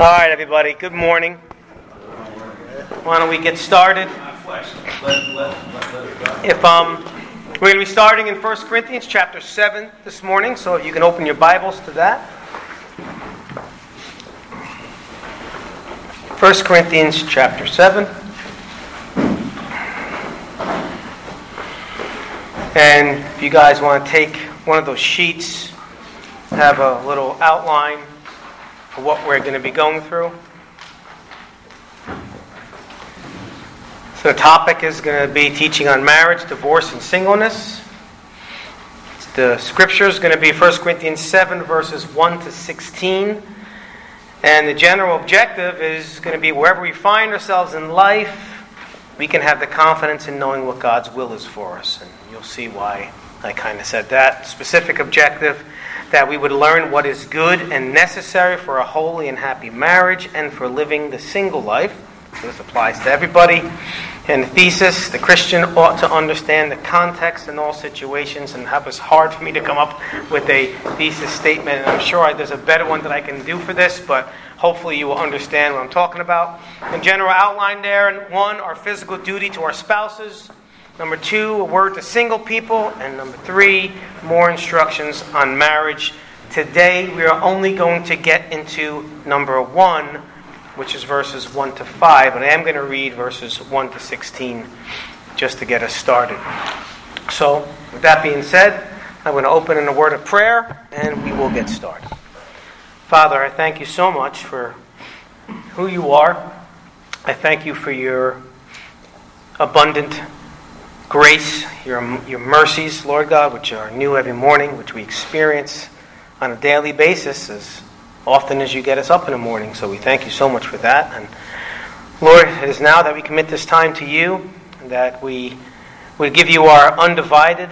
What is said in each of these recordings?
All right, everybody. Good morning. Why don't we get started? If um, we're going to be starting in 1 Corinthians chapter 7 this morning, so if you can open your Bibles to that. 1 Corinthians chapter 7. And if you guys want to take one of those sheets, have a little outline for what we're going to be going through. So the topic is going to be teaching on marriage, divorce, and singleness. The scripture is going to be 1 Corinthians 7, verses 1 to 16. And the general objective is going to be wherever we find ourselves in life, we can have the confidence in knowing what God's will is for us. And you'll see why I kind of said that. Specific objective that we would learn what is good and necessary for a holy and happy marriage and for living the single life. So this applies to everybody. And the thesis, the Christian ought to understand the context in all situations, and it was hard for me to come up with a thesis statement. And I'm sure there's a better one that I can do for this, but hopefully you will understand what I'm talking about. In general outline there, and one, our physical duty to our spouses. Number two, a word to single people. And number three, more instructions on marriage. Today, we are only going to get into number one, which is verses 1 to 5. But I am going to read verses 1 to 16 just to get us started. So, with that being said, I'm going to open in a word of prayer and we will get started. Father, I thank you so much for who you are. I thank you for your abundant grace, your, your mercies, Lord God, which are new every morning, which we experience on a daily basis as often as you get us up in the morning. So we thank you so much for that. And Lord, it is now that we commit this time to you, that we would give you our undivided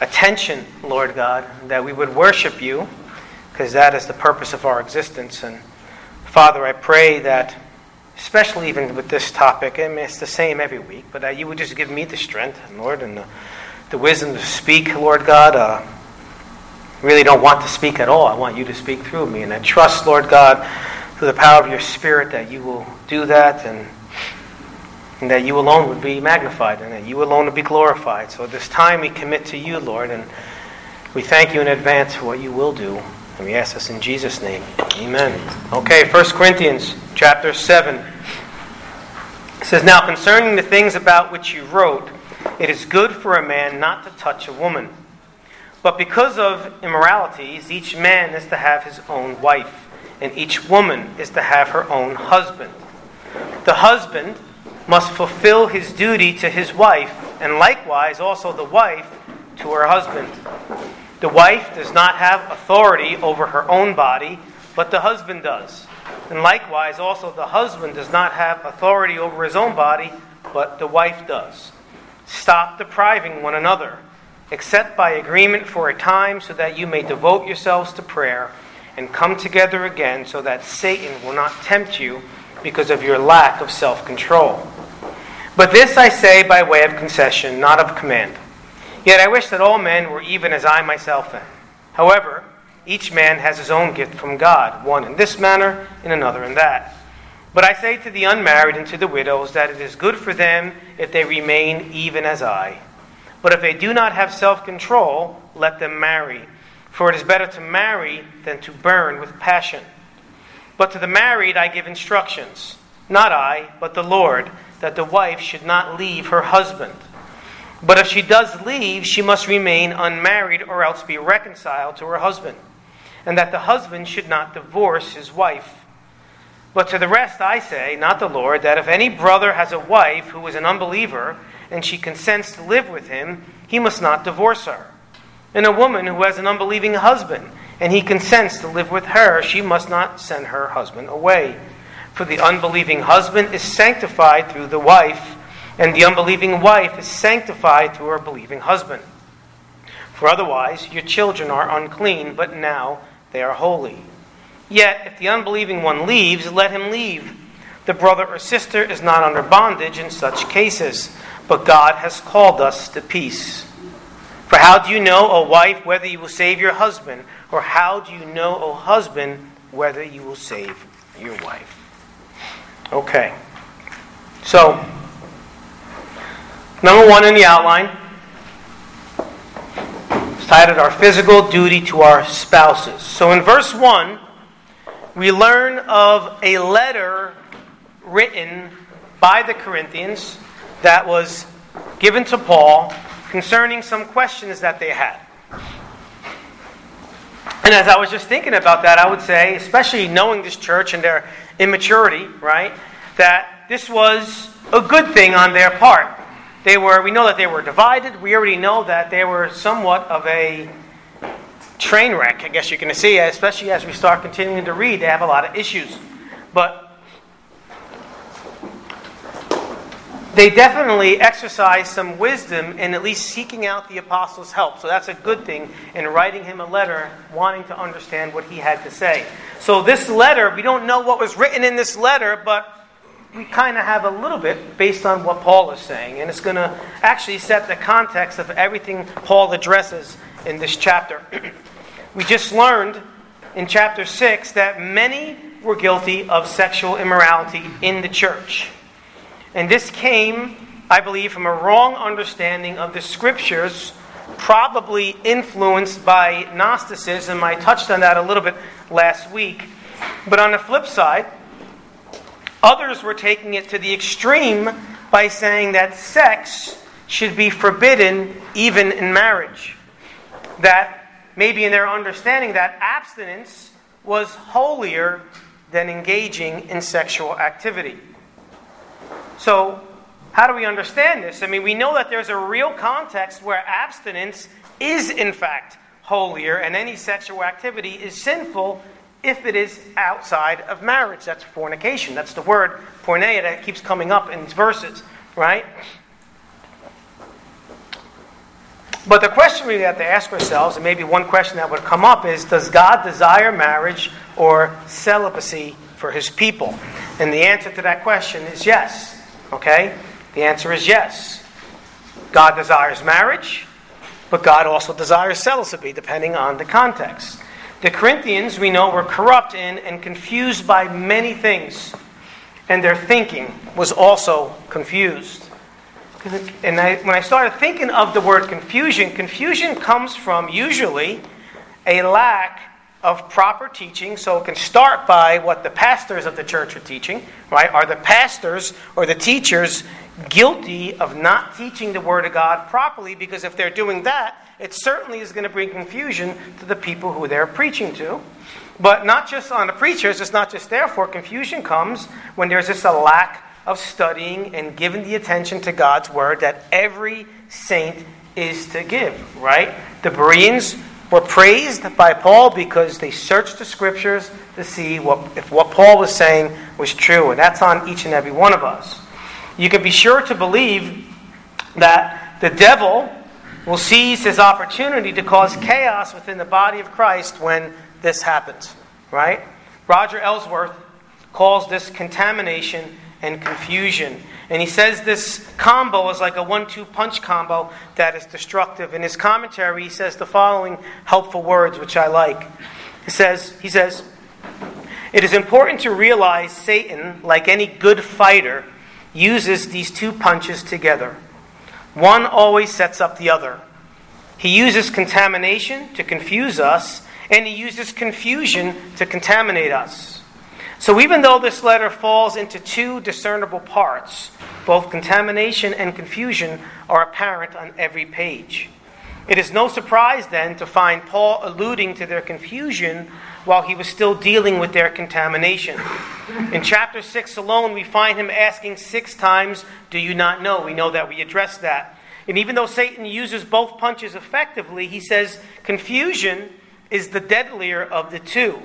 attention, Lord God, that we would worship you, because that is the purpose of our existence. And Father, I pray that especially even with this topic. I mean, it's the same every week, but uh, you would just give me the strength, Lord, and the, the wisdom to speak, Lord God. Uh, really don't want to speak at all. I want you to speak through me. And I trust, Lord God, through the power of your Spirit, that you will do that and, and that you alone would be magnified and that you alone would be glorified. So at this time we commit to you, Lord, and we thank you in advance for what you will do. And we ask this in Jesus' name. Amen. Okay, 1 Corinthians chapter 7. It says, Now concerning the things about which you wrote, it is good for a man not to touch a woman. But because of immoralities, each man is to have his own wife, and each woman is to have her own husband. The husband must fulfill his duty to his wife, and likewise also the wife to her husband. The wife does not have authority over her own body, but the husband does. And likewise, also the husband does not have authority over his own body, but the wife does. Stop depriving one another, except by agreement for a time, so that you may devote yourselves to prayer and come together again, so that Satan will not tempt you because of your lack of self control. But this I say by way of concession, not of command. Yet I wish that all men were even as I myself am. However, each man has his own gift from God, one in this manner, and another in that. But I say to the unmarried and to the widows that it is good for them if they remain even as I. But if they do not have self control, let them marry. For it is better to marry than to burn with passion. But to the married I give instructions, not I, but the Lord, that the wife should not leave her husband. But if she does leave, she must remain unmarried or else be reconciled to her husband, and that the husband should not divorce his wife. But to the rest I say, not the Lord, that if any brother has a wife who is an unbeliever, and she consents to live with him, he must not divorce her. And a woman who has an unbelieving husband, and he consents to live with her, she must not send her husband away. For the unbelieving husband is sanctified through the wife and the unbelieving wife is sanctified through her believing husband. For otherwise, your children are unclean, but now they are holy. Yet, if the unbelieving one leaves, let him leave. The brother or sister is not under bondage in such cases, but God has called us to peace. For how do you know, O wife, whether you will save your husband? Or how do you know, O husband, whether you will save your wife. Okay. So, number one in the outline is titled Our Physical Duty to Our Spouses. So, in verse 1, we learn of a letter written by the Corinthians that was given to Paul concerning some questions that they had. And as I was just thinking about that, I would say, especially knowing this church and their immaturity, right, that this was a good thing on their part. They were, we know that they were divided. We already know that they were somewhat of a train wreck, I guess you can see, especially as we start continuing to read. They have a lot of issues. But they definitely exercised some wisdom in at least seeking out the apostles' help. So that's a good thing in writing him a letter, wanting to understand what he had to say. So this letter, we don't know what was written in this letter, but we kind of have a little bit based on what Paul is saying. And it's going to actually set the context of everything Paul addresses in this chapter. we just learned in chapter 6 that many were guilty of sexual immorality in the church. And this came, I believe, from a wrong understanding of the scriptures, probably influenced by Gnosticism. I touched on that a little bit last week. But on the flip side, others were taking it to the extreme by saying that sex should be forbidden even in marriage. That maybe in their understanding that abstinence was holier than engaging in sexual activity. So, how do we understand this? I mean, we know that there's a real context where abstinence is, in fact, holier, and any sexual activity is sinful if it is outside of marriage. That's fornication. That's the word porneia that keeps coming up in these verses, right? But the question we have to ask ourselves, and maybe one question that would come up, is Does God desire marriage or celibacy for his people? And the answer to that question is yes. Okay? The answer is yes. God desires marriage, but God also desires celibacy, depending on the context. The Corinthians, we know, were corrupt in and confused by many things, and their thinking was also confused. And I, when I started thinking of the word confusion, confusion comes from usually a lack of proper teaching. So it can start by what the pastors of the church are teaching, right? Are the pastors or the teachers guilty of not teaching the Word of God properly? Because if they're doing that, it certainly is going to bring confusion to the people who they're preaching to. But not just on the preachers, it's not just therefore. Confusion comes when there's just a lack of studying and giving the attention to God's Word that every saint is to give, right? The Bereans were praised by Paul because they searched the scriptures to see what, if what Paul was saying was true, and that's on each and every one of us. You can be sure to believe that the devil will seize his opportunity to cause chaos within the body of Christ when this happens, right? Roger Ellsworth calls this contamination and confusion. And he says this combo is like a one two punch combo that is destructive. In his commentary, he says the following helpful words, which I like. He says, he says, It is important to realize Satan, like any good fighter, uses these two punches together. One always sets up the other. He uses contamination to confuse us, and he uses confusion to contaminate us. So, even though this letter falls into two discernible parts, both contamination and confusion are apparent on every page. It is no surprise then to find Paul alluding to their confusion while he was still dealing with their contamination. In chapter 6 alone, we find him asking six times, Do you not know? We know that we addressed that. And even though Satan uses both punches effectively, he says confusion is the deadlier of the two.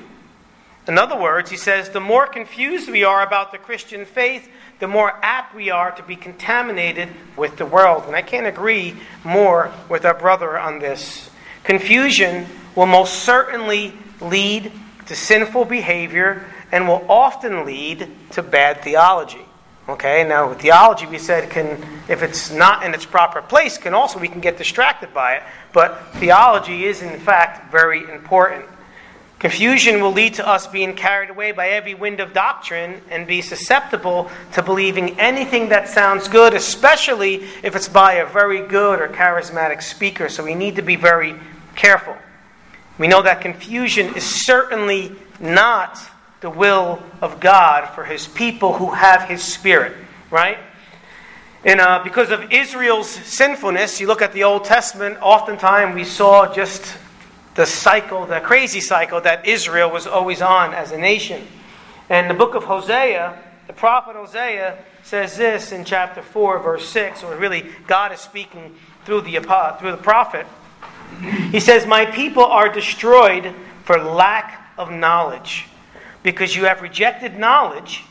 In other words, he says, the more confused we are about the Christian faith, the more apt we are to be contaminated with the world. And I can't agree more with our brother on this. Confusion will most certainly lead to sinful behavior and will often lead to bad theology. Okay, now theology we said can, if it's not in its proper place, can also we can get distracted by it. But theology is in fact very important. Confusion will lead to us being carried away by every wind of doctrine and be susceptible to believing anything that sounds good, especially if it's by a very good or charismatic speaker. So we need to be very careful. We know that confusion is certainly not the will of God for his people who have his spirit, right? And uh, because of Israel's sinfulness, you look at the Old Testament, oftentimes we saw just the cycle, the crazy cycle that Israel was always on as a nation. And the book of Hosea, the prophet Hosea says this in chapter 4, verse 6, or really God is speaking through the, through the prophet. He says, My people are destroyed for lack of knowledge. Because you have rejected knowledge,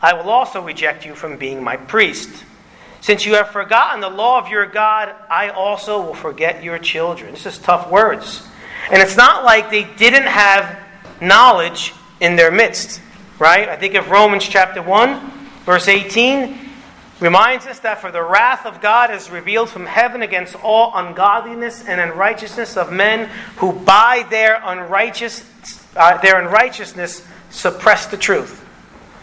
I will also reject you from being my priest. Since you have forgotten the law of your God, I also will forget your children. This is tough words. And it's not like they didn't have knowledge in their midst, right? I think of Romans chapter 1, verse 18 reminds us that for the wrath of God is revealed from heaven against all ungodliness and unrighteousness of men who by their unrighteous uh, their unrighteousness suppress the truth.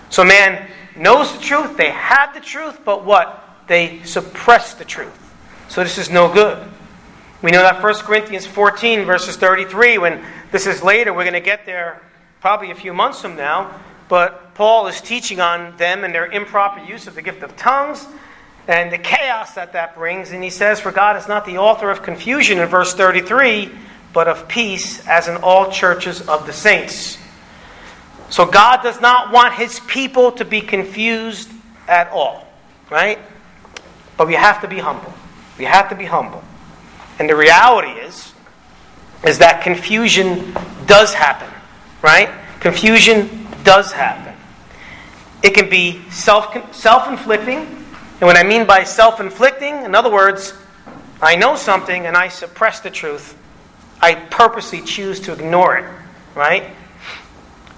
So man knows the truth, they have the truth, but what? They suppress the truth. So this is no good. We know that 1 Corinthians 14, verses 33, when this is later, we're going to get there probably a few months from now, but Paul is teaching on them and their improper use of the gift of tongues and the chaos that that brings. And he says, For God is not the author of confusion in verse 33, but of peace, as in all churches of the saints. So God does not want his people to be confused at all, right? But we have to be humble. We have to be humble. And the reality is, is that confusion does happen, right? Confusion does happen. It can be self self inflicting, and what I mean by self inflicting, in other words, I know something and I suppress the truth. I purposely choose to ignore it, right?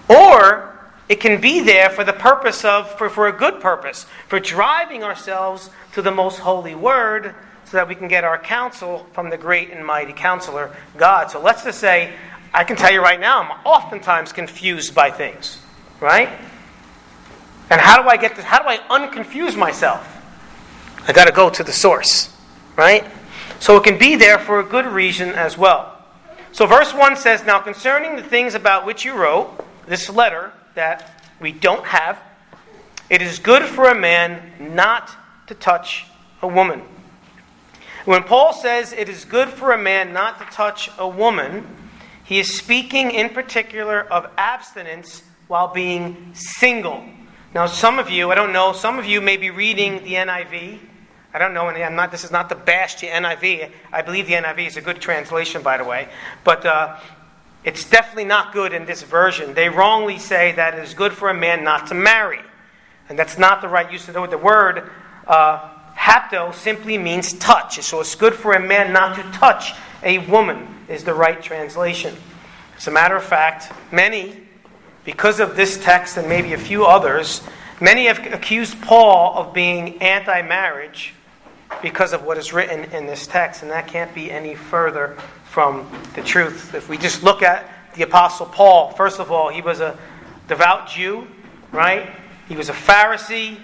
Or it can be there for the purpose of, for, for a good purpose, for driving ourselves to the most holy word so that we can get our counsel from the great and mighty counselor, God. So let's just say, I can tell you right now, I'm oftentimes confused by things, right? And how do I get this? How do I unconfuse myself? I got to go to the source, right? So it can be there for a good reason as well. So verse 1 says, Now concerning the things about which you wrote, this letter that we don't have, it is good for a man not to touch a woman. When Paul says it is good for a man not to touch a woman, he is speaking in particular of abstinence while being single. Now, some of you, I don't know, some of you may be reading the NIV. I don't know, and I'm not, this is not the bash to NIV. I believe the NIV is a good translation, by the way. But uh, it's definitely not good in this version. They wrongly say that it is good for a man not to marry. And that's not the right use of the word. The word uh, Hapto simply means touch. So it's good for a man not to touch a woman, is the right translation. As a matter of fact, many, because of this text and maybe a few others, many have accused Paul of being anti marriage because of what is written in this text, and that can't be any further from the truth. If we just look at the Apostle Paul, first of all, he was a devout Jew, right? He was a Pharisee.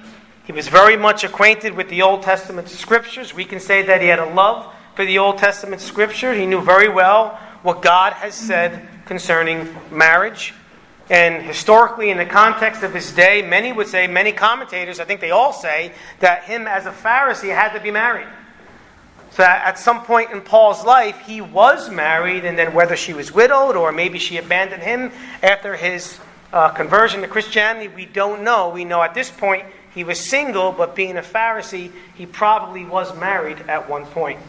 He was very much acquainted with the Old Testament scriptures. We can say that he had a love for the Old Testament scripture. He knew very well what God has said concerning marriage. And historically, in the context of his day, many would say, many commentators, I think they all say, that him as a Pharisee had to be married. So at some point in Paul's life, he was married, and then whether she was widowed or maybe she abandoned him after his uh, conversion to Christianity, we don't know. We know at this point he was single, but being a Pharisee, he probably was married at one point.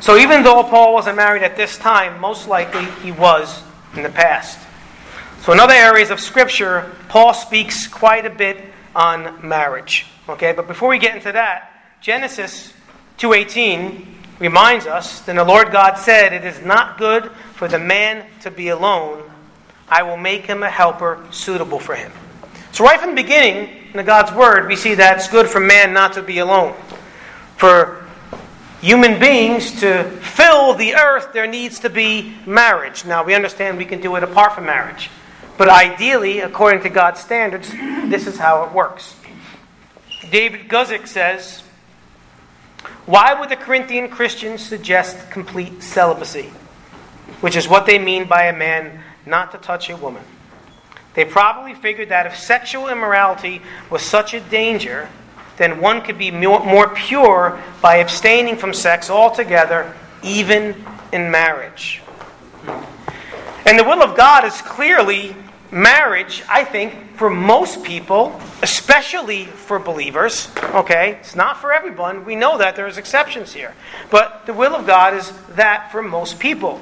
So even though Paul wasn't married at this time, most likely he was in the past. So in other areas of Scripture, Paul speaks quite a bit on marriage. Okay, but before we get into that, Genesis 2:18 reminds us, then the Lord God said, "It is not good for the man to be alone. I will make him a helper suitable for him." So, right from the beginning, in God's Word, we see that it's good for man not to be alone. For human beings to fill the earth, there needs to be marriage. Now, we understand we can do it apart from marriage. But ideally, according to God's standards, this is how it works. David Guzik says, Why would the Corinthian Christians suggest complete celibacy? Which is what they mean by a man not to touch a woman. They probably figured that if sexual immorality was such a danger, then one could be more pure by abstaining from sex altogether, even in marriage. And the will of God is clearly marriage, I think, for most people, especially for believers, okay? It's not for everyone. We know that there's exceptions here. But the will of God is that for most people.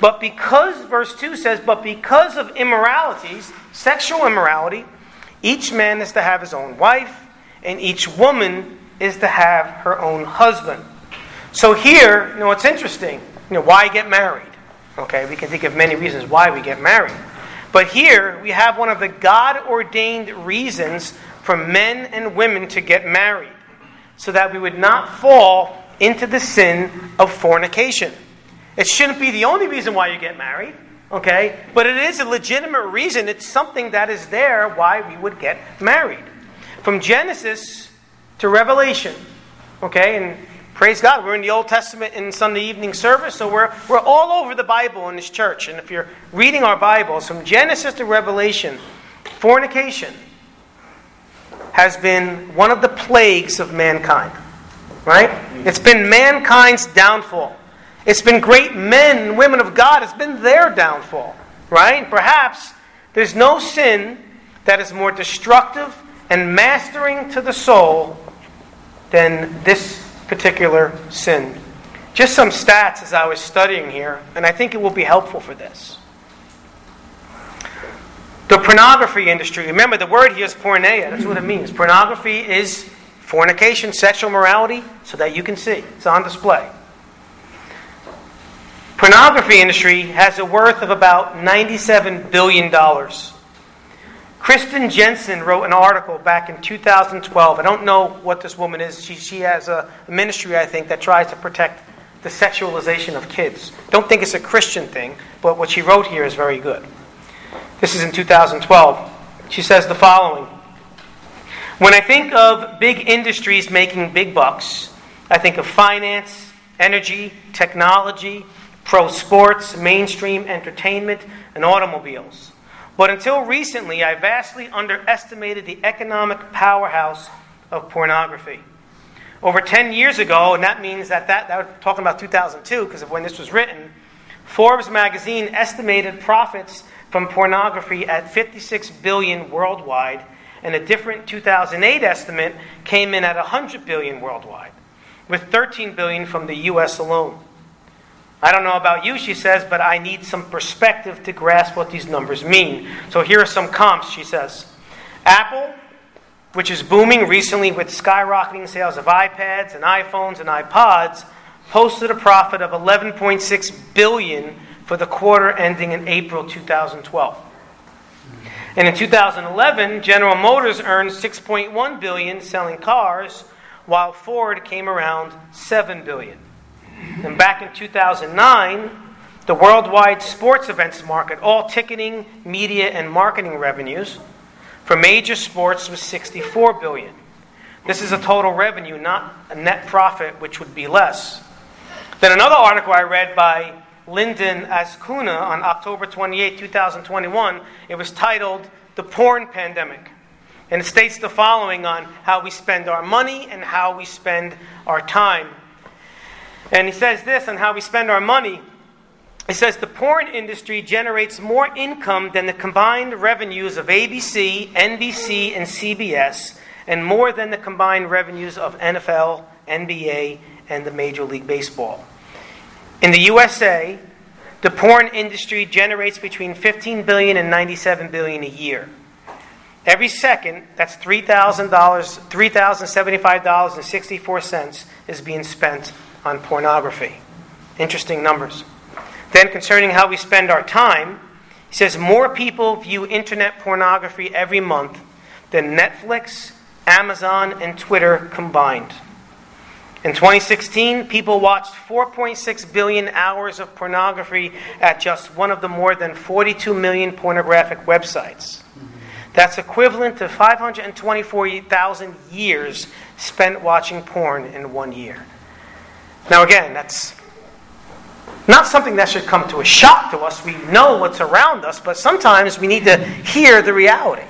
But because, verse 2 says, but because of immoralities, sexual immorality, each man is to have his own wife, and each woman is to have her own husband. So here, you know, it's interesting. You know, why get married? Okay, we can think of many reasons why we get married. But here, we have one of the God ordained reasons for men and women to get married, so that we would not fall into the sin of fornication. It shouldn't be the only reason why you get married, okay? But it is a legitimate reason. It's something that is there why we would get married. From Genesis to Revelation, okay? And praise God, we're in the Old Testament in Sunday evening service, so we're, we're all over the Bible in this church. And if you're reading our Bibles, from Genesis to Revelation, fornication has been one of the plagues of mankind, right? It's been mankind's downfall. It's been great men and women of God, it's been their downfall, right? Perhaps there's no sin that is more destructive and mastering to the soul than this particular sin. Just some stats as I was studying here, and I think it will be helpful for this. The pornography industry, remember the word here is porneia, that's what it means. Pornography is fornication, sexual morality, so that you can see. It's on display. Pornography industry has a worth of about $97 billion. Kristen Jensen wrote an article back in 2012. I don't know what this woman is. She, she has a ministry, I think, that tries to protect the sexualization of kids. Don't think it's a Christian thing, but what she wrote here is very good. This is in 2012. She says the following When I think of big industries making big bucks, I think of finance, energy, technology, pro sports, mainstream entertainment, and automobiles. But until recently, I vastly underestimated the economic powerhouse of pornography. Over 10 years ago, and that means that, that, that we're talking about 2002 because of when this was written, Forbes magazine estimated profits from pornography at 56 billion worldwide, and a different 2008 estimate came in at 100 billion worldwide, with 13 billion from the US alone. I don't know about you, she says, but I need some perspective to grasp what these numbers mean. So here are some comps, she says. Apple, which is booming recently with skyrocketing sales of iPads and iPhones and iPods, posted a profit of 11.6 billion for the quarter ending in April 2012. And in 2011, General Motors earned 6.1 billion selling cars, while Ford came around 7 billion. And back in 2009, the worldwide sports events market, all ticketing, media, and marketing revenues for major sports was 64 billion. This is a total revenue, not a net profit, which would be less. Then another article I read by Lyndon Azcuna on October 28, 2021, it was titled The Porn Pandemic. And it states the following on how we spend our money and how we spend our time and he says this on how we spend our money. He says the porn industry generates more income than the combined revenues of ABC, NBC, and CBS, and more than the combined revenues of NFL, NBA, and the Major League Baseball. In the USA, the porn industry generates between 15 billion and 97 billion a year. Every second, that's $3,000, $3,075.64 is being spent on pornography. Interesting numbers. Then, concerning how we spend our time, he says more people view internet pornography every month than Netflix, Amazon, and Twitter combined. In 2016, people watched 4.6 billion hours of pornography at just one of the more than 42 million pornographic websites. That's equivalent to 524,000 years spent watching porn in one year. Now, again, that's not something that should come to a shock to us. We know what's around us, but sometimes we need to hear the reality.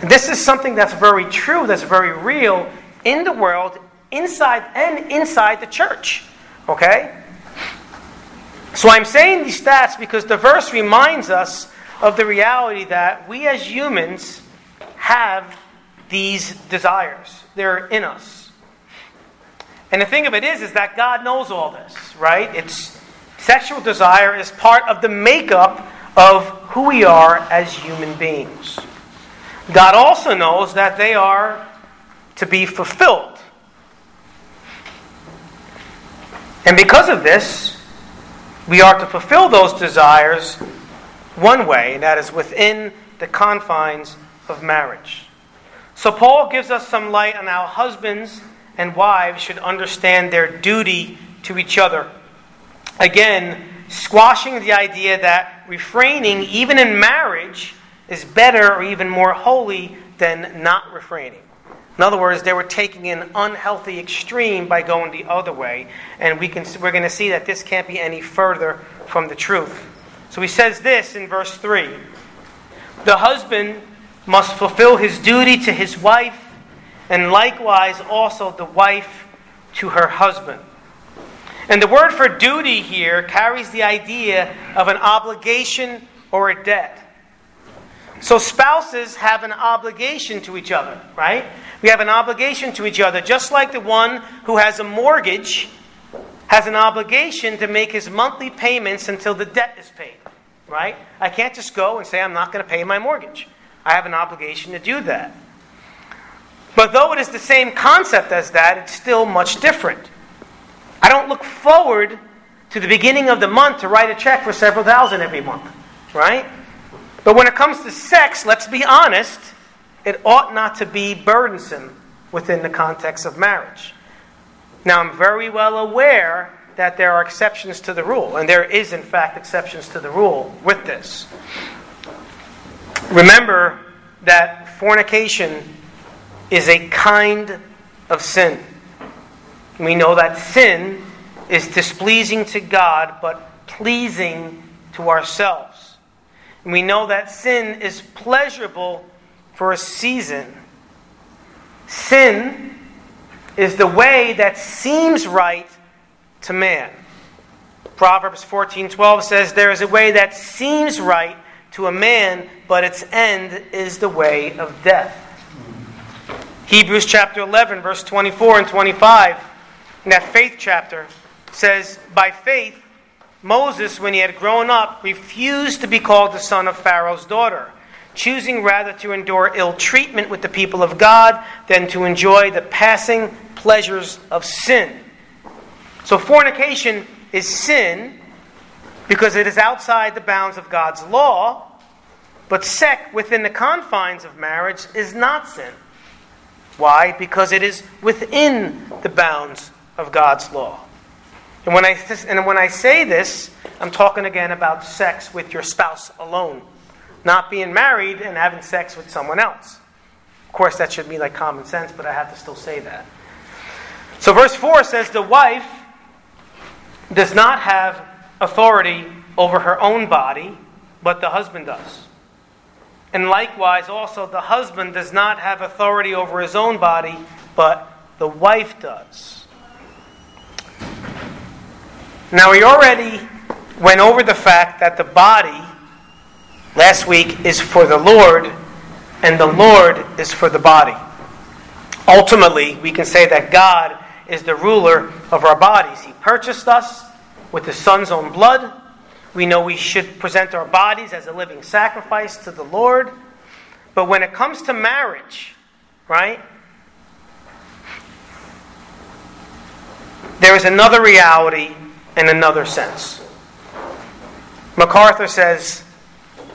This is something that's very true, that's very real in the world, inside and inside the church. Okay? So I'm saying these stats because the verse reminds us of the reality that we as humans have these desires. They're in us. And the thing of it is, is that God knows all this, right? It's sexual desire is part of the makeup of who we are as human beings. God also knows that they are to be fulfilled. And because of this, we are to fulfill those desires one way, and that is within the confines of marriage. So, Paul gives us some light on how husbands and wives should understand their duty to each other. Again, squashing the idea that refraining, even in marriage, is better or even more holy than not refraining. In other words, they were taking an unhealthy extreme by going the other way. And we can, we're going to see that this can't be any further from the truth. So he says this in verse 3 The husband must fulfill his duty to his wife, and likewise also the wife to her husband. And the word for duty here carries the idea of an obligation or a debt. So spouses have an obligation to each other, right? We have an obligation to each other, just like the one who has a mortgage has an obligation to make his monthly payments until the debt is paid, right? I can't just go and say, I'm not going to pay my mortgage. I have an obligation to do that. But though it is the same concept as that, it's still much different. I don't look forward to the beginning of the month to write a check for several thousand every month, right? But when it comes to sex, let's be honest, it ought not to be burdensome within the context of marriage. Now, I'm very well aware that there are exceptions to the rule, and there is, in fact, exceptions to the rule with this. Remember that fornication is a kind of sin. We know that sin is displeasing to God, but pleasing to ourselves. And we know that sin is pleasurable for a season. Sin is the way that seems right to man. Proverbs 14:12 says there is a way that seems right to a man, but its end is the way of death. Hebrews chapter 11 verse 24 and 25 in that faith chapter says by faith Moses when he had grown up refused to be called the son of Pharaoh's daughter choosing rather to endure ill treatment with the people of God than to enjoy the passing pleasures of sin. So, fornication is sin because it is outside the bounds of God's law, but sex within the confines of marriage is not sin. Why? Because it is within the bounds of God's law. And when I, and when I say this, I'm talking again about sex with your spouse alone not being married and having sex with someone else. Of course, that should be like common sense, but I have to still say that. So, verse 4 says the wife does not have authority over her own body, but the husband does. And likewise, also, the husband does not have authority over his own body, but the wife does. Now, we already went over the fact that the body last week is for the Lord, and the Lord is for the body. Ultimately, we can say that God is the ruler of our bodies. He purchased us with His Son's own blood. We know we should present our bodies as a living sacrifice to the Lord. But when it comes to marriage, right, there is another reality in another sense. MacArthur says,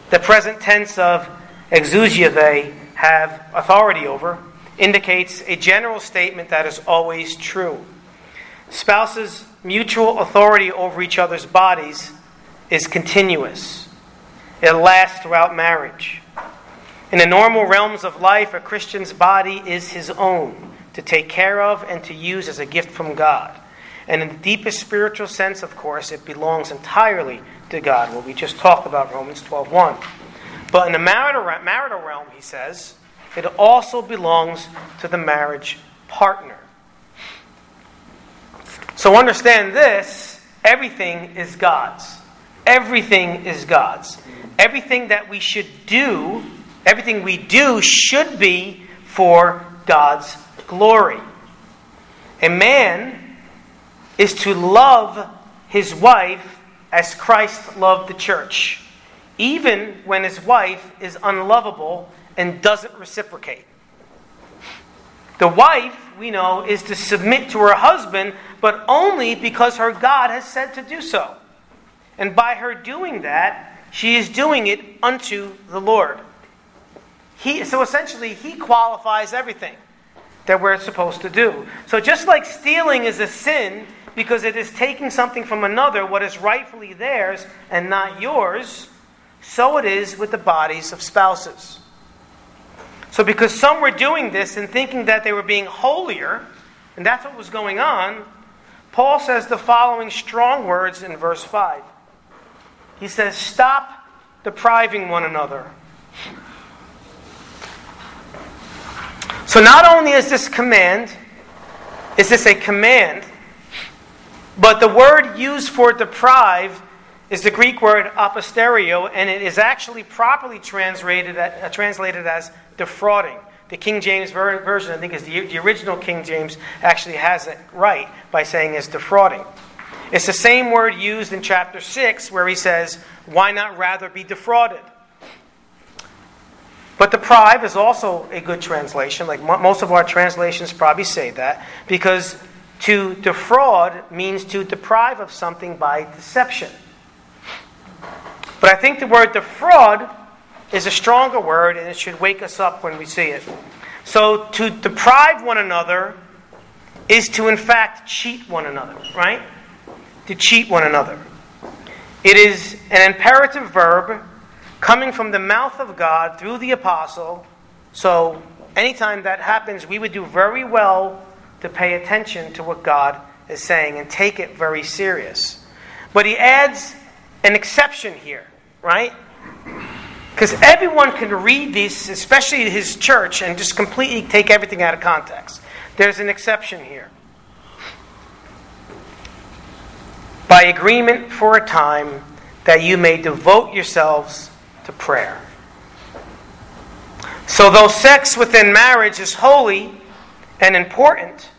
the present tense of exousia they have authority over indicates a general statement that is always true. spouses' mutual authority over each other's bodies is continuous, it lasts throughout marriage. In the normal realms of life, a Christian's body is his own to take care of and to use as a gift from God. And in the deepest spiritual sense, of course, it belongs entirely to God. Well, we just talked about Romans 12:1. But in the marital, marital realm, he says, it also belongs to the marriage partner. So understand this everything is God's. Everything is God's. Everything that we should do, everything we do should be for God's glory. A man is to love his wife as Christ loved the church, even when his wife is unlovable and doesn't reciprocate. The wife, we know, is to submit to her husband, but only because her God has said to do so. And by her doing that, she is doing it unto the Lord. He, so essentially, he qualifies everything that we're supposed to do. So just like stealing is a sin because it is taking something from another, what is rightfully theirs and not yours, so it is with the bodies of spouses. So, because some were doing this and thinking that they were being holier, and that's what was going on, Paul says the following strong words in verse 5. He says, Stop depriving one another. So, not only is this command, is this a command, but the word used for deprive is the Greek word aposterio, and it is actually properly translated, uh, translated as defrauding. The King James Version, I think, is the, the original King James, actually has it right by saying is defrauding. It's the same word used in chapter 6 where he says, Why not rather be defrauded? But deprive is also a good translation. Like most of our translations probably say that, because to defraud means to deprive of something by deception. But I think the word defraud is a stronger word and it should wake us up when we see it. So to deprive one another is to, in fact, cheat one another, right? To cheat one another. It is an imperative verb coming from the mouth of God through the apostle. So anytime that happens, we would do very well to pay attention to what God is saying and take it very serious. But he adds an exception here, right? Because everyone can read this, especially his church, and just completely take everything out of context. There's an exception here. By agreement for a time that you may devote yourselves to prayer. So, though sex within marriage is holy and important,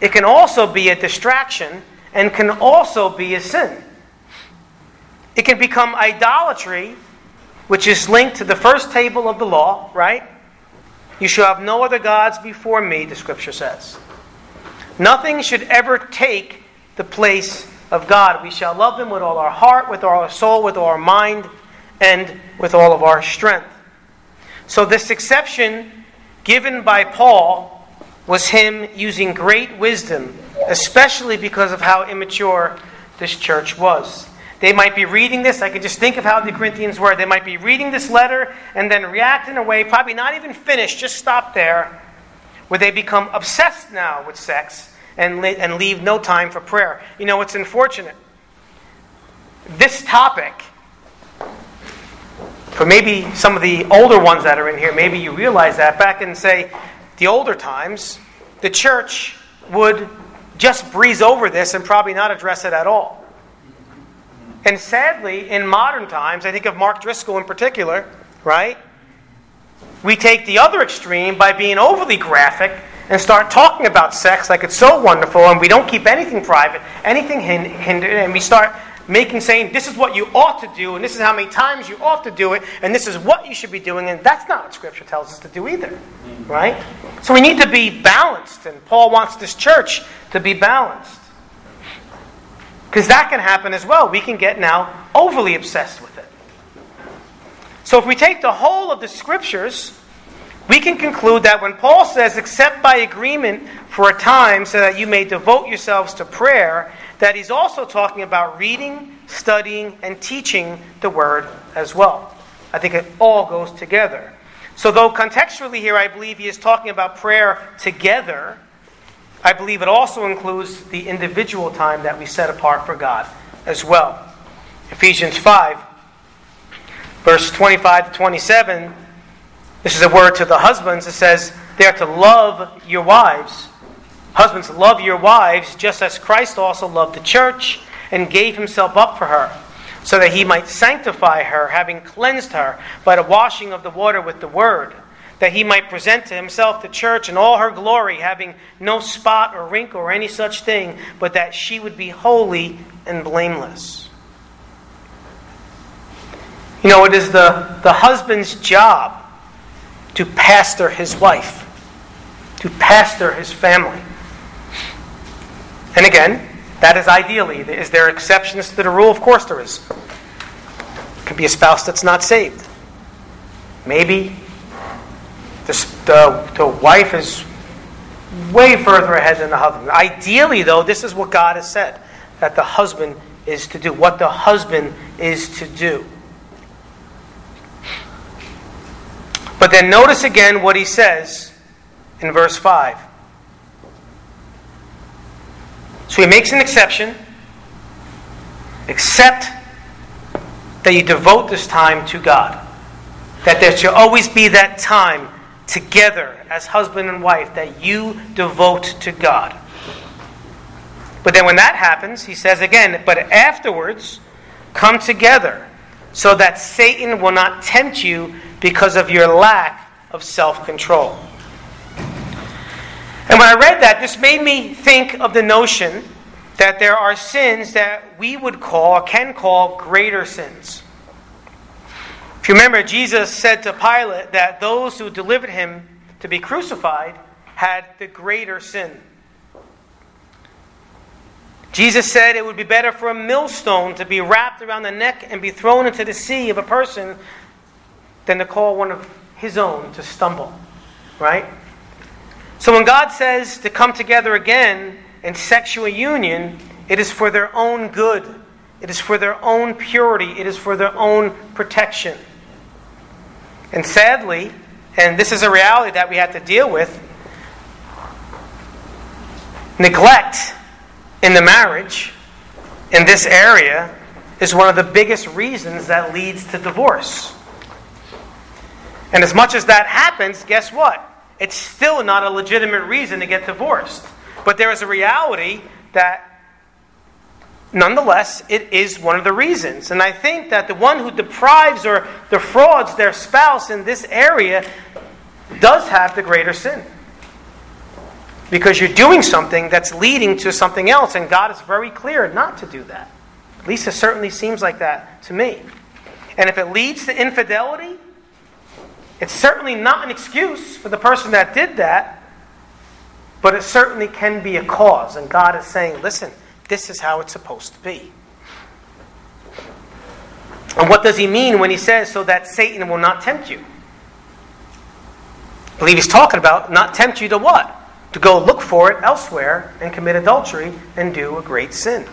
it can also be a distraction and can also be a sin. It can become idolatry which is linked to the first table of the law, right? You shall have no other gods before me, the scripture says. Nothing should ever take the place of God. We shall love Him with all our heart, with all our soul, with all our mind, and with all of our strength. So, this exception given by Paul was him using great wisdom, especially because of how immature this church was. They might be reading this. I can just think of how the Corinthians were. They might be reading this letter and then react in a way, probably not even finished, just stop there, where they become obsessed now with sex and, li- and leave no time for prayer. You know, it's unfortunate. This topic, for maybe some of the older ones that are in here, maybe you realize that back in, say, the older times, the church would just breeze over this and probably not address it at all. And sadly, in modern times, I think of Mark Driscoll in particular, right? We take the other extreme by being overly graphic and start talking about sex like it's so wonderful, and we don't keep anything private, anything hindered, and we start making saying this is what you ought to do, and this is how many times you ought to do it, and this is what you should be doing, and that's not what Scripture tells us to do either, right? So we need to be balanced, and Paul wants this church to be balanced. Because that can happen as well. We can get now overly obsessed with it. So if we take the whole of the scriptures, we can conclude that when Paul says, except by agreement for a time so that you may devote yourselves to prayer, that he's also talking about reading, studying, and teaching the word as well. I think it all goes together. So, though contextually here I believe he is talking about prayer together, I believe it also includes the individual time that we set apart for God as well. Ephesians 5, verse 25 to 27, this is a word to the husbands. It says, They are to love your wives. Husbands, love your wives just as Christ also loved the church and gave himself up for her so that he might sanctify her, having cleansed her by the washing of the water with the word, that he might present to himself the church in all her glory, having no spot or wrinkle or any such thing, but that she would be holy and blameless. You know, it is the, the husband's job to pastor his wife, to pastor his family. And again, that is ideally. Is there exceptions to the rule? Of course there is. It could be a spouse that's not saved. Maybe the, the, the wife is way further ahead than the husband. Ideally, though, this is what God has said that the husband is to do, what the husband is to do. But then notice again what he says in verse 5. So he makes an exception, except that you devote this time to God. That there should always be that time together as husband and wife that you devote to God. But then when that happens, he says again, but afterwards, come together so that Satan will not tempt you because of your lack of self control. And when I read that, this made me think of the notion that there are sins that we would call, can call, greater sins. If you remember, Jesus said to Pilate that those who delivered him to be crucified had the greater sin. Jesus said it would be better for a millstone to be wrapped around the neck and be thrown into the sea of a person than to call one of his own to stumble. Right? So when God says to come together again in sexual union, it is for their own good, it is for their own purity, it is for their own protection. And sadly, and this is a reality that we have to deal with, neglect in the marriage in this area is one of the biggest reasons that leads to divorce. And as much as that happens, guess what? It's still not a legitimate reason to get divorced. But there is a reality that, nonetheless, it is one of the reasons. And I think that the one who deprives or defrauds their spouse in this area does have the greater sin. Because you're doing something that's leading to something else, and God is very clear not to do that. At least it certainly seems like that to me. And if it leads to infidelity, it's certainly not an excuse for the person that did that, but it certainly can be a cause. And God is saying, listen, this is how it's supposed to be. And what does he mean when he says, so that Satan will not tempt you? I believe he's talking about not tempt you to what? To go look for it elsewhere and commit adultery and do a great sin.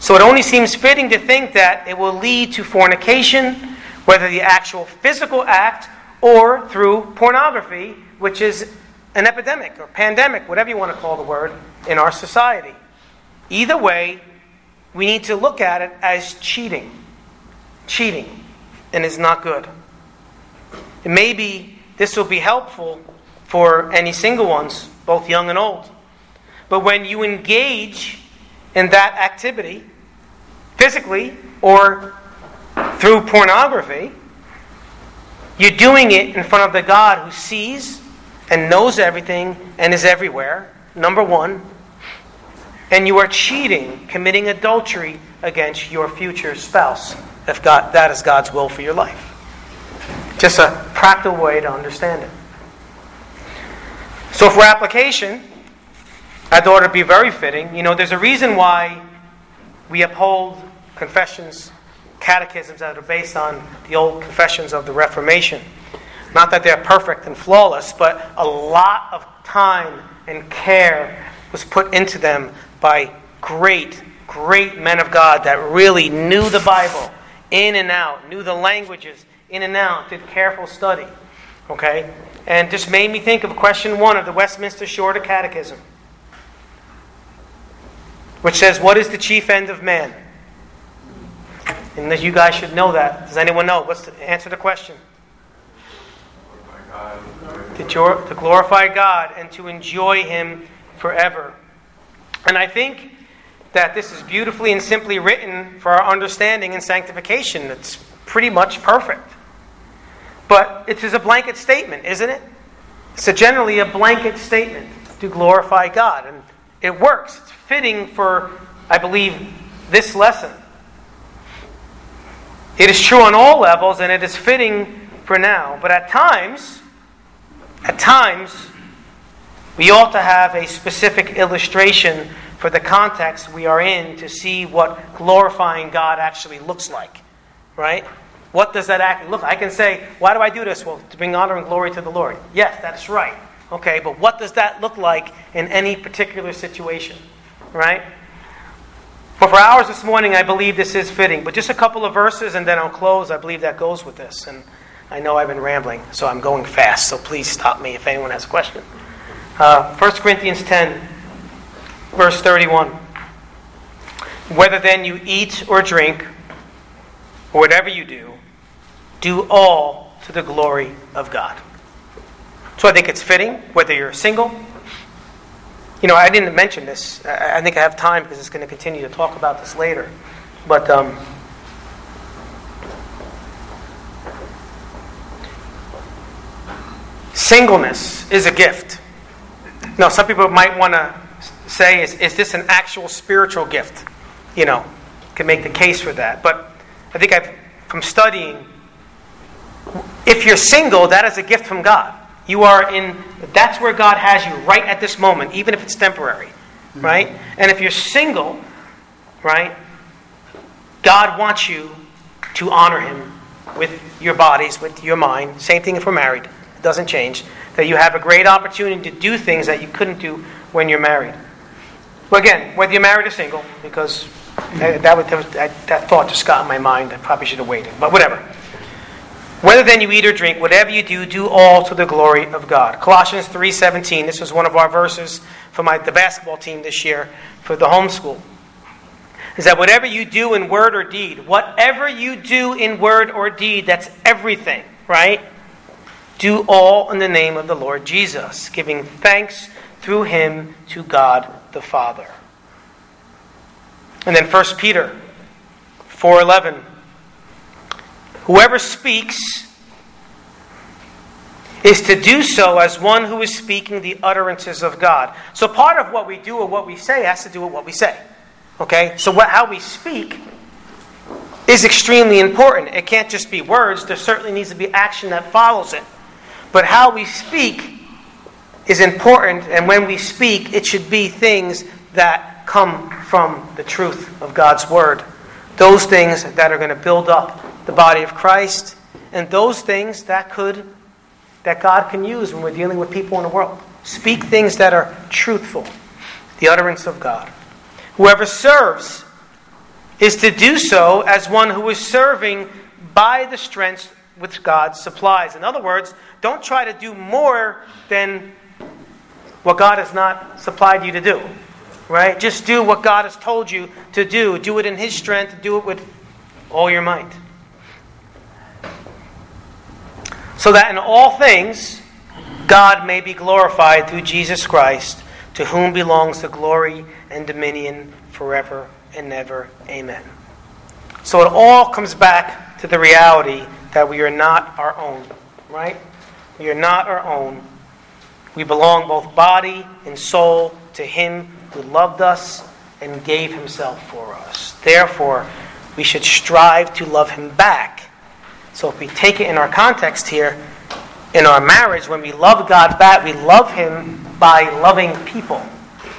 So it only seems fitting to think that it will lead to fornication, whether the actual physical act or through pornography, which is an epidemic or pandemic, whatever you want to call the word, in our society. Either way, we need to look at it as cheating. Cheating, and is not good. And maybe this will be helpful for any single ones, both young and old. But when you engage in that activity, physically or through pornography, you're doing it in front of the God who sees and knows everything and is everywhere, number one. And you are cheating, committing adultery against your future spouse, if God, that is God's will for your life. Just a practical way to understand it. So, for application, I thought it'd be very fitting. You know, there's a reason why we uphold confessions, catechisms that are based on the old confessions of the Reformation. Not that they're perfect and flawless, but a lot of time and care was put into them by great, great men of God that really knew the Bible in and out, knew the languages in and out, did careful study. Okay? And just made me think of question one of the Westminster Shorter Catechism, which says, What is the chief end of man? And you guys should know that. Does anyone know? What's the answer the question? To, to glorify God and to enjoy Him forever. And I think that this is beautifully and simply written for our understanding and sanctification. It's pretty much perfect. But it is a blanket statement, isn't it? It's a generally a blanket statement to glorify God. And it works. It's fitting for, I believe, this lesson. It is true on all levels and it is fitting for now. But at times, at times, we ought to have a specific illustration for the context we are in to see what glorifying God actually looks like. Right? What does that actually look? I can say, why do I do this? Well, to bring honor and glory to the Lord. Yes, that's right. Okay, but what does that look like in any particular situation? Right? But for hours this morning, I believe this is fitting. But just a couple of verses and then I'll close. I believe that goes with this. And I know I've been rambling, so I'm going fast. So please stop me if anyone has a question. Uh, 1 Corinthians 10, verse 31. Whether then you eat or drink, or whatever you do, do all to the glory of God. So I think it's fitting, whether you're single. You know, I didn't mention this. I think I have time because it's going to continue to talk about this later. But um, singleness is a gift. Now, some people might want to say, is, is this an actual spiritual gift? You know, can make the case for that. But I think I've, from studying, if you're single, that is a gift from God. You are in, that's where God has you right at this moment, even if it's temporary, mm-hmm. right? And if you're single, right, God wants you to honor Him with your bodies, with your mind. Same thing if we're married, it doesn't change that you have a great opportunity to do things that you couldn't do when you're married. Well, again, whether you're married or single, because that, that, that, that thought just got in my mind. I probably should have waited, but whatever. Whether then you eat or drink, whatever you do, do all to the glory of God. Colossians 3.17, this was one of our verses for my, the basketball team this year for the homeschool. Is that whatever you do in word or deed, whatever you do in word or deed, that's everything, right? Do all in the name of the Lord Jesus, giving thanks through him to God the Father. And then 1 Peter 4:11 Whoever speaks is to do so as one who is speaking the utterances of God. So part of what we do or what we say has to do with what we say. Okay? So what, how we speak is extremely important. It can't just be words, there certainly needs to be action that follows it. But how we speak is important, and when we speak, it should be things that come from the truth of God's Word. Those things that are going to build up the body of Christ, and those things that could that God can use when we're dealing with people in the world. Speak things that are truthful, the utterance of God. Whoever serves is to do so as one who is serving by the strength which God supplies. In other words, don't try to do more than what God has not supplied you to do. Right? Just do what God has told you to do. Do it in His strength. Do it with all your might. So that in all things, God may be glorified through Jesus Christ, to whom belongs the glory and dominion forever and ever. Amen. So it all comes back to the reality that we are not our own, right? We are not our own. We belong both body and soul to Him who loved us and gave Himself for us. Therefore, we should strive to love Him back. So, if we take it in our context here, in our marriage, when we love God back, we love Him by loving people.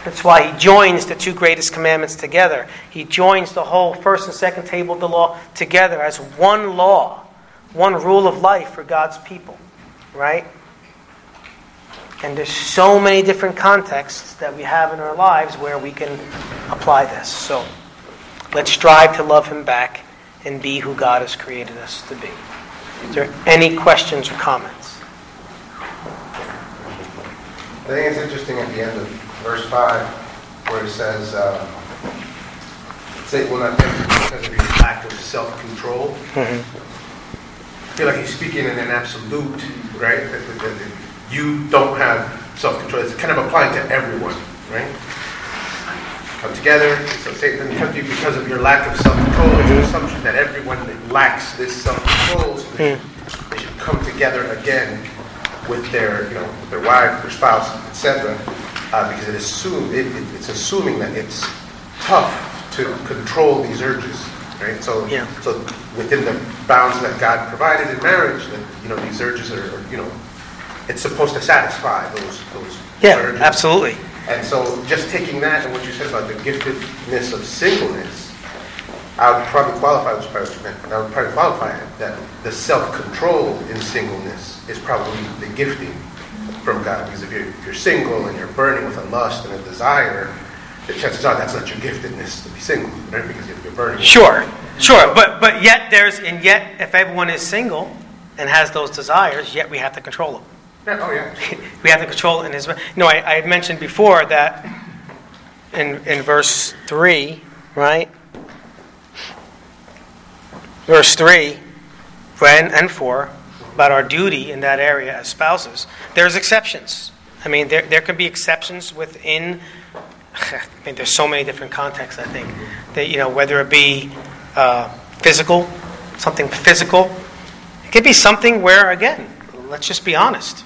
That's why He joins the two greatest commandments together. He joins the whole first and second table of the law together as one law, one rule of life for God's people right? And there's so many different contexts that we have in our lives where we can apply this. So let's strive to love Him back and be who God has created us to be. Is there any questions or comments? I think it's interesting at the end of verse 5 where it says, um, Satan will not tempt you because of your lack of self control. Mm-hmm. I feel like he's speaking in an absolute, right? That, that, that you don't have self control. It's kind of applying to everyone, right? Come together. So Satan doesn't tempt you because of your lack of self control. An assumption that everyone lacks this self control, so they, mm. they should come together again with their, you know, with their wife, their spouse, etc. Uh, because it, assume, it, it, it's assuming that it's tough to control these urges, right? So, yeah. so within the bounds that God provided in marriage, that you know these urges are, are you know, it's supposed to satisfy those those. Yeah, urges. absolutely. And so, just taking that and what you said about the giftedness of singleness, I would probably qualify, which probably what you meant, I would probably qualify it that the self-control in singleness is probably the gifting from God. Because if you're, if you're single and you're burning with a lust and a desire, the chances are that's not your giftedness to be single, right? Because you're burning. Sure, sure, but but yet there's and yet if everyone is single and has those desires, yet we have to control them. Oh yeah. we have to control in his. No, I, I mentioned before that in in verse three, right? Verse three, and, and four about our duty in that area as spouses. There's exceptions. I mean, there there can be exceptions within I mean, there's so many different contexts. I think that you know whether it be uh, physical, something physical, it could be something where again, let's just be honest.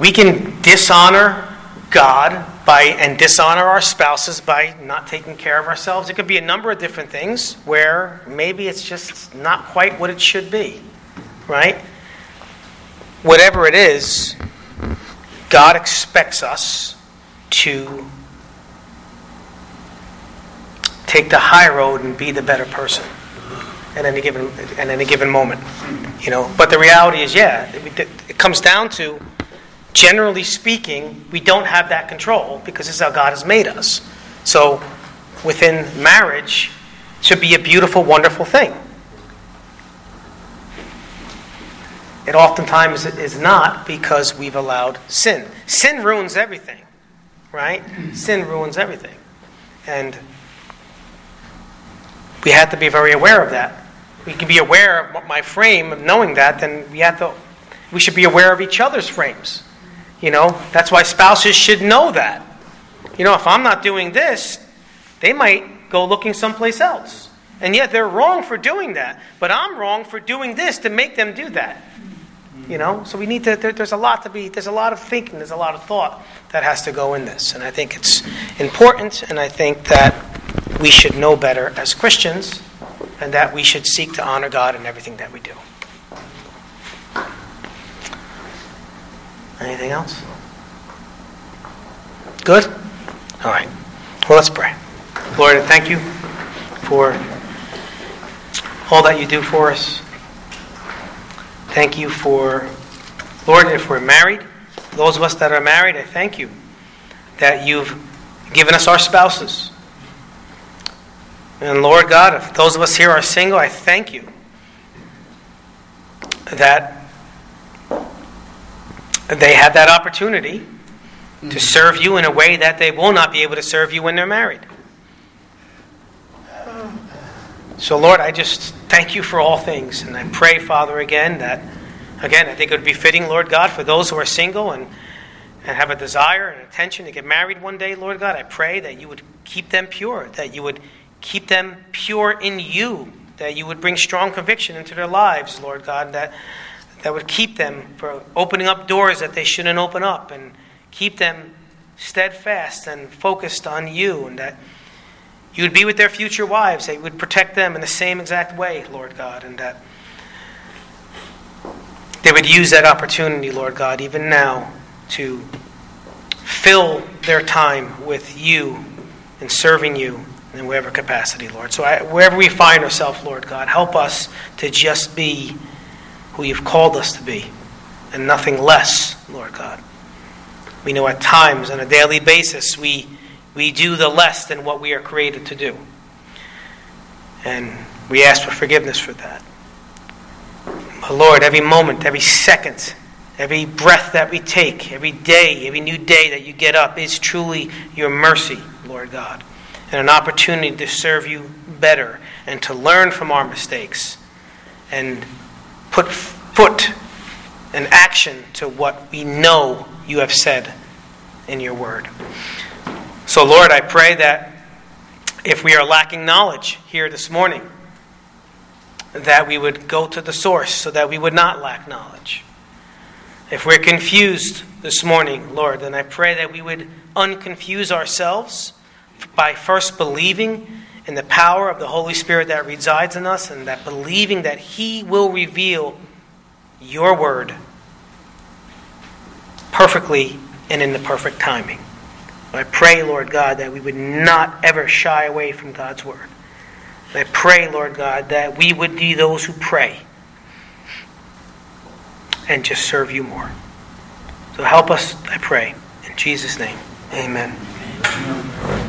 We can dishonor God by and dishonor our spouses by not taking care of ourselves. It could be a number of different things where maybe it's just not quite what it should be, right? Whatever it is, God expects us to take the high road and be the better person at any given at any given moment. You know, but the reality is, yeah, it, it comes down to generally speaking, we don't have that control because is how God has made us. So, within marriage, should be a beautiful, wonderful thing. It oftentimes is not because we've allowed sin. Sin ruins everything, right? Sin ruins everything. And we have to be very aware of that. We can be aware of my frame of knowing that, then we have to we should be aware of each other's frames. You know, that's why spouses should know that. You know, if I'm not doing this, they might go looking someplace else. And yet they're wrong for doing that. But I'm wrong for doing this to make them do that. You know, so we need to. There, there's a lot to be. There's a lot of thinking. There's a lot of thought that has to go in this, and I think it's important. And I think that we should know better as Christians, and that we should seek to honor God in everything that we do. Anything else? Good. All right. Well, let's pray. Lord, thank you for all that you do for us. Thank you for, Lord, if we're married, those of us that are married, I thank you that you've given us our spouses. And Lord God, if those of us here are single, I thank you that they have that opportunity to serve you in a way that they will not be able to serve you when they're married. So, Lord, I just thank you for all things. And I pray, Father, again, that, again, I think it would be fitting, Lord God, for those who are single and, and have a desire and intention to get married one day, Lord God, I pray that you would keep them pure, that you would keep them pure in you, that you would bring strong conviction into their lives, Lord God, that, that would keep them from opening up doors that they shouldn't open up and keep them steadfast and focused on you, and that you would be with their future wives. They would protect them in the same exact way, Lord God, and that they would use that opportunity, Lord God, even now to fill their time with you and serving you in whatever capacity, Lord. So I, wherever we find ourselves, Lord God, help us to just be who you've called us to be and nothing less, Lord God. We know at times, on a daily basis, we, we do the less than what we are created to do. And we ask for forgiveness for that. But Lord, every moment, every second, every breath that we take, every day, every new day that you get up is truly your mercy, Lord God, and an opportunity to serve you better and to learn from our mistakes and put, put an action to what we know you have said in your word. So, Lord, I pray that if we are lacking knowledge here this morning, that we would go to the source so that we would not lack knowledge. If we're confused this morning, Lord, then I pray that we would unconfuse ourselves by first believing in the power of the Holy Spirit that resides in us and that believing that He will reveal your word perfectly and in the perfect timing. I pray, Lord God, that we would not ever shy away from God's word. I pray, Lord God, that we would be those who pray and just serve you more. So help us, I pray. In Jesus' name, amen.